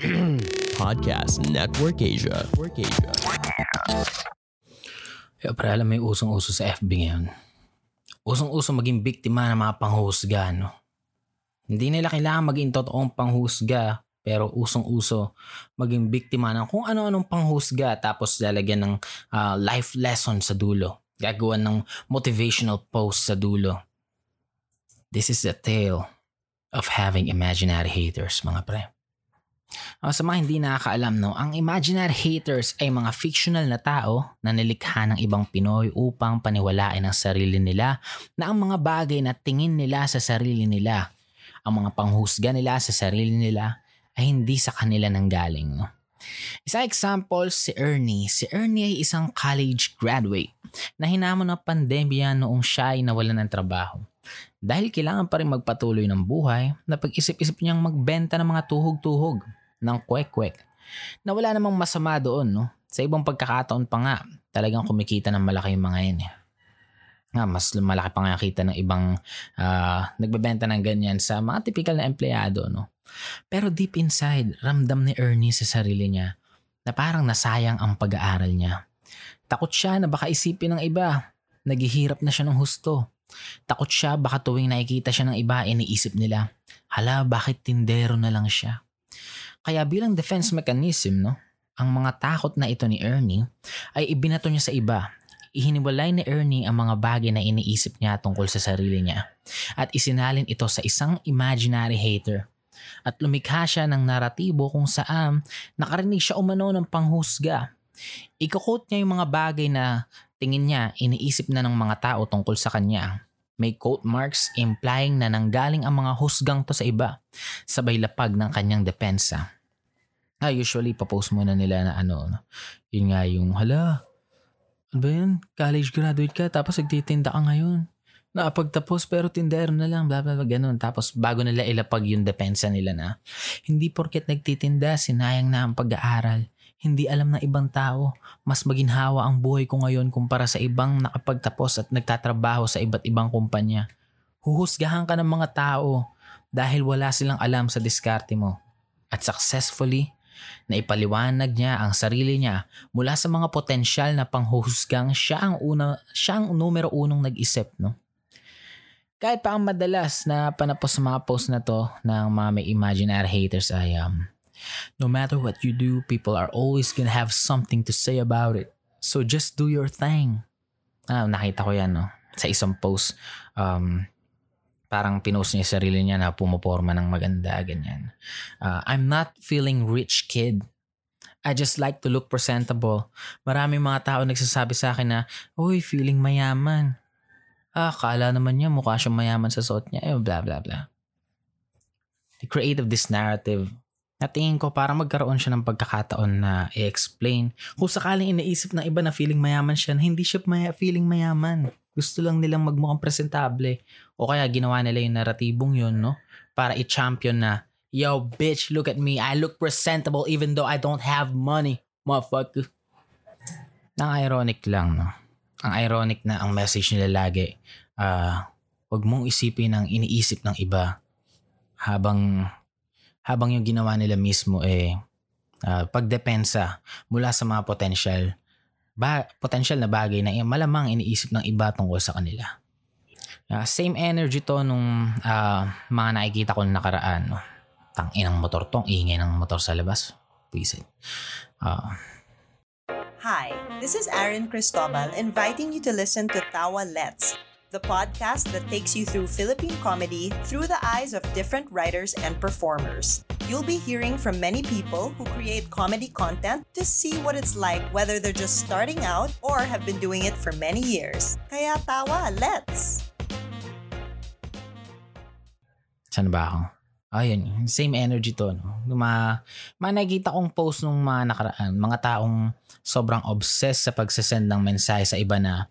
Podcast Network Asia. Network Asia. Kaya pre, alam mo yung usong-uso sa FB ngayon. Usong-uso maging biktima ng mga panghusga, no? Hindi nila kailangan maging totoong panghusga, pero usong-uso maging biktima ng kung ano-anong panghusga tapos lalagyan ng uh, life lesson sa dulo. Gagawan ng motivational post sa dulo. This is the tale of having imaginary haters, mga pre. Uh, sa mga hindi nakakaalam, no, ang imaginary haters ay mga fictional na tao na nilikha ng ibang Pinoy upang paniwalain ang sarili nila na ang mga bagay na tingin nila sa sarili nila, ang mga panghusga nila sa sarili nila ay hindi sa kanila nanggaling. No? Isang example, si Ernie. Si Ernie ay isang college graduate na hinamon ng pandemya noong siya ay nawalan ng trabaho. Dahil kailangan pa rin magpatuloy ng buhay, napag-isip-isip niyang magbenta ng mga tuhog-tuhog ng kwek-kwek. Na wala namang masama doon, no? Sa ibang pagkakataon pa nga, talagang kumikita ng malaki yung mga yan. Eh. Nga, mas malaki pa nga kita ng ibang uh, nagbebenta ng ganyan sa mga typical na empleyado, no? Pero deep inside, ramdam ni Ernie sa sarili niya na parang nasayang ang pag-aaral niya. Takot siya na baka isipin ng iba, naghihirap na siya ng husto. Takot siya baka tuwing nakikita siya ng iba, iniisip nila, hala bakit tindero na lang siya? Kaya bilang defense mechanism, no, ang mga takot na ito ni Ernie ay ibinato niya sa iba. Ihiniwalay ni Ernie ang mga bagay na iniisip niya tungkol sa sarili niya at isinalin ito sa isang imaginary hater. At lumikha siya ng naratibo kung saan nakarinig siya umano ng panghusga. Iko-quote niya yung mga bagay na tingin niya iniisip na ng mga tao tungkol sa kanya may quote marks implying na nanggaling ang mga husgang to sa iba, sabay lapag ng kanyang depensa. Ah, usually, papost muna nila na ano, yun nga yung, hala, ano ba yun? College graduate ka, tapos nagtitinda ka ngayon. Nakapagtapos pero tindero na lang, bla bla bla, ganun. Tapos bago nila ilapag yung depensa nila na, hindi porket nagtitinda, sinayang na ang pag-aaral hindi alam ng ibang tao. Mas maginhawa ang buhay ko ngayon kumpara sa ibang nakapagtapos at nagtatrabaho sa iba't ibang kumpanya. Huhusgahan ka ng mga tao dahil wala silang alam sa diskarte mo. At successfully, na ipaliwanag niya ang sarili niya mula sa mga potensyal na panghuhusgang siya ang una, siya ang numero unong nag-isip, no? Kahit pa ang madalas na panapos sa mga post na to ng mga may imaginary haters ay um, No matter what you do, people are always gonna have something to say about it. So just do your thing. Ah, nakita ko yan, no? Sa isang post, um, parang pinost niya sarili niya na pumoporma ng maganda, ganyan. Uh, I'm not feeling rich, kid. I just like to look presentable. Maraming mga tao nagsasabi sa akin na, Uy, feeling mayaman. Ah, kala naman niya mukha siyang mayaman sa suot niya. Eh, blah, blah, blah. The creative this narrative Natingin ko para magkaroon siya ng pagkakataon na i-explain kung sakaling iniisip ng iba na feeling mayaman siya na hindi siya maya, feeling mayaman. Gusto lang nilang magmukhang presentable. O kaya ginawa nila yung naratibong yun, no? Para i-champion na, Yo, bitch, look at me. I look presentable even though I don't have money. Motherfucker. Ang ironic lang, no? Ang ironic na ang message nila lagi, uh, huwag mong isipin ang iniisip ng iba habang habang yung ginawa nila mismo eh uh, pagdepensa mula sa mga potential ba, potential na bagay na malamang iniisip ng iba tungkol sa kanila. Uh, same energy to nung uh, mga nakikita ko nakaraan. No? Tang inang motor tong, ingay ng motor sa labas. Please. Uh, Hi, this is Aaron Cristobal inviting you to listen to Tawa Let's the podcast that takes you through Philippine comedy through the eyes of different writers and performers. You'll be hearing from many people who create comedy content to see what it's like whether they're just starting out or have been doing it for many years. Kaya tawa, let's! Saan ba ako? Ayun, same energy to. No? Ma, ma nakikita kong post nung mga nakaraan, mga taong sobrang obsessed sa pagsasend ng mensahe sa iba na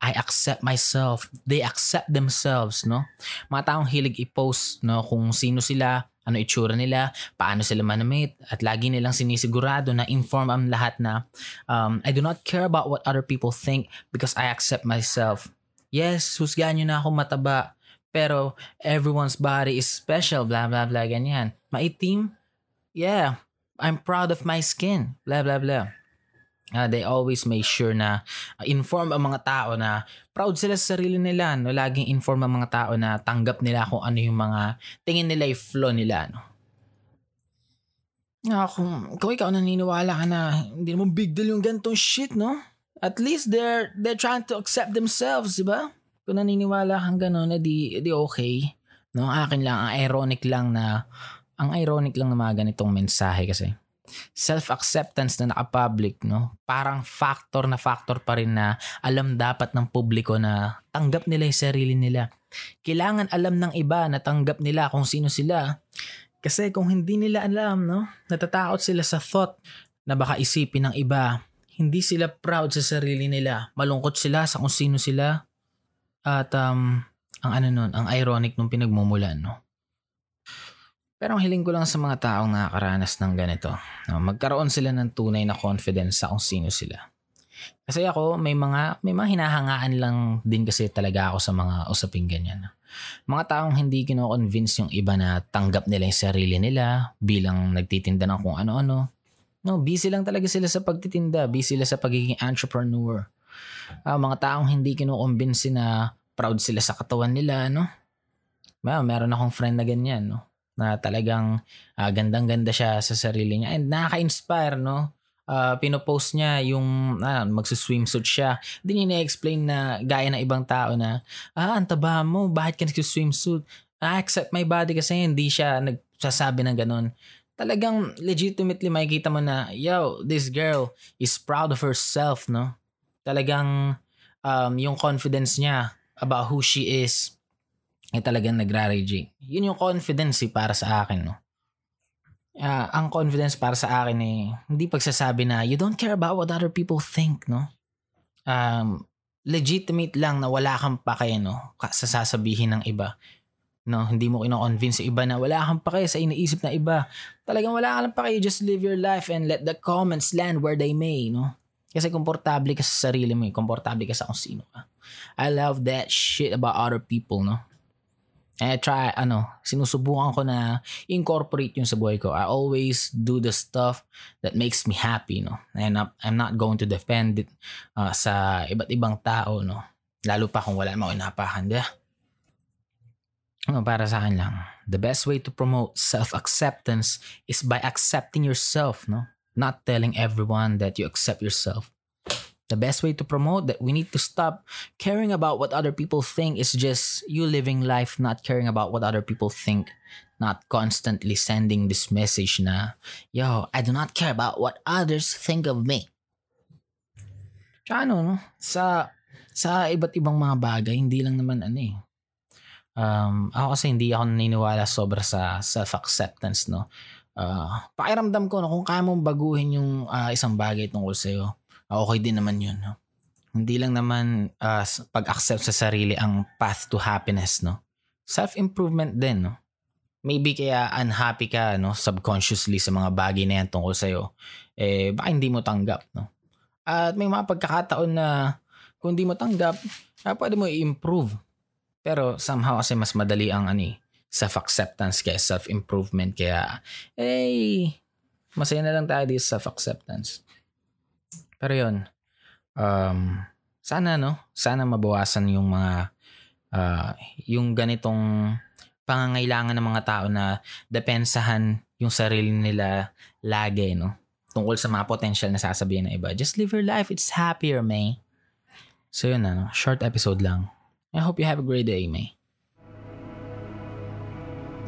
I accept myself. They accept themselves, no? Mga taong hilig i-post, no? Kung sino sila, ano itsura nila, paano sila manamit, at lagi nilang sinisigurado na inform ang lahat na um, I do not care about what other people think because I accept myself. Yes, husgahan nyo na ako mataba, pero everyone's body is special, blah, blah, blah, ganyan. Maitim? Yeah. I'm proud of my skin. Blah, blah, blah. Uh, they always make sure na uh, inform ang mga tao na proud sila sa sarili nila. No? Laging inform ang mga tao na tanggap nila kung ano yung mga tingin nila yung flaw nila. No? Uh, kung, kung ikaw naniniwala ka na hindi naman big deal yung gantong shit, no? At least they're they're trying to accept themselves, di ba? Kung naniniwala kang gano'n, di, di okay. No, akin lang, ang ironic lang na, ang ironic lang na mga ganitong mensahe kasi self-acceptance na naka-public, no? Parang factor na factor pa rin na alam dapat ng publiko na tanggap nila yung sarili nila. Kailangan alam ng iba na tanggap nila kung sino sila. Kasi kung hindi nila alam, no? Natatakot sila sa thought na baka isipin ng iba. Hindi sila proud sa sarili nila. Malungkot sila sa kung sino sila. At um, ang ano nun, ang ironic nung pinagmumulan, no? Pero ang hiling ko lang sa mga taong nakakaranas ng ganito, no, magkaroon sila ng tunay na confidence sa kung sino sila. Kasi ako, may mga, may mga hinahangaan lang din kasi talaga ako sa mga usaping ganyan. Mga taong hindi kino-convince yung iba na tanggap nila yung sarili nila bilang nagtitinda ng kung ano-ano. No, busy lang talaga sila sa pagtitinda, busy sila sa pagiging entrepreneur. Uh, mga taong hindi kino-convince na proud sila sa katawan nila, no? Well, meron akong friend na ganyan, no? Na talagang uh, gandang-ganda siya sa sarili niya. And nakaka-inspire no? Uh, pinopost niya yung uh, magsuswimsuit siya. Hindi niya na-explain na gaya ng ibang tao na ah ang taba mo bakit ka nagsuswimsuit? I accept my body kasi hindi siya nagsasabi ng ganun. Talagang legitimately makikita mo na yo this girl is proud of herself no? Talagang um, yung confidence niya about who she is ay talagang nagra-radiate. Yun yung confidence eh, para sa akin, no? Uh, ang confidence para sa akin eh, hindi pagsasabi na you don't care about what other people think, no? Um, legitimate lang na wala kang pake, no? Sa sasabihin ng iba. No, hindi mo kino-convince sa iba na wala kang pake sa iniisip na iba. Talagang wala kang pake, just live your life and let the comments land where they may, no? Kasi komportable ka sa sarili mo, eh. komportable ka sa kung sino ka. I love that shit about other people, no? I try, ano, sinusubukan ko na incorporate yung sa buhay ko. I always do the stuff that makes me happy, no? And I'm not going to defend it uh, sa iba't ibang tao, no? Lalo pa kung wala mo inapakan, di Ano, para sa akin lang, the best way to promote self-acceptance is by accepting yourself, no? Not telling everyone that you accept yourself. The best way to promote that we need to stop caring about what other people think is just you living life not caring about what other people think not constantly sending this message na yo I do not care about what others think of me. Tsaka ano no sa sa iba't ibang mga bagay hindi lang naman ano eh. Um, ako kasi hindi ako naniniwala sobra sa self-acceptance no? Uh, pakiramdam ko no kung kaya mong baguhin yung uh, isang bagay tungkol sa'yo okay din naman yun. No? Hindi lang naman uh, pag-accept sa sarili ang path to happiness. No? Self-improvement din. No? Maybe kaya unhappy ka no? subconsciously sa mga bagay na yan tungkol sa'yo. Eh, baka hindi mo tanggap. No? At may mga pagkakataon na kung hindi mo tanggap, uh, pwede mo i-improve. Pero somehow kasi mas madali ang ani, eh, self-acceptance kaya self-improvement. Kaya, eh, masaya na lang tayo dito self-acceptance. Pero yun, um, sana no, sana mabawasan yung mga uh, yung ganitong pangangailangan ng mga tao na depensahan yung sarili nila lagi, no? Tungkol sa mga potential na sasabihin ng iba. Just live your life. It's happier, May. So yun na, no? short episode lang. I hope you have a great day, May.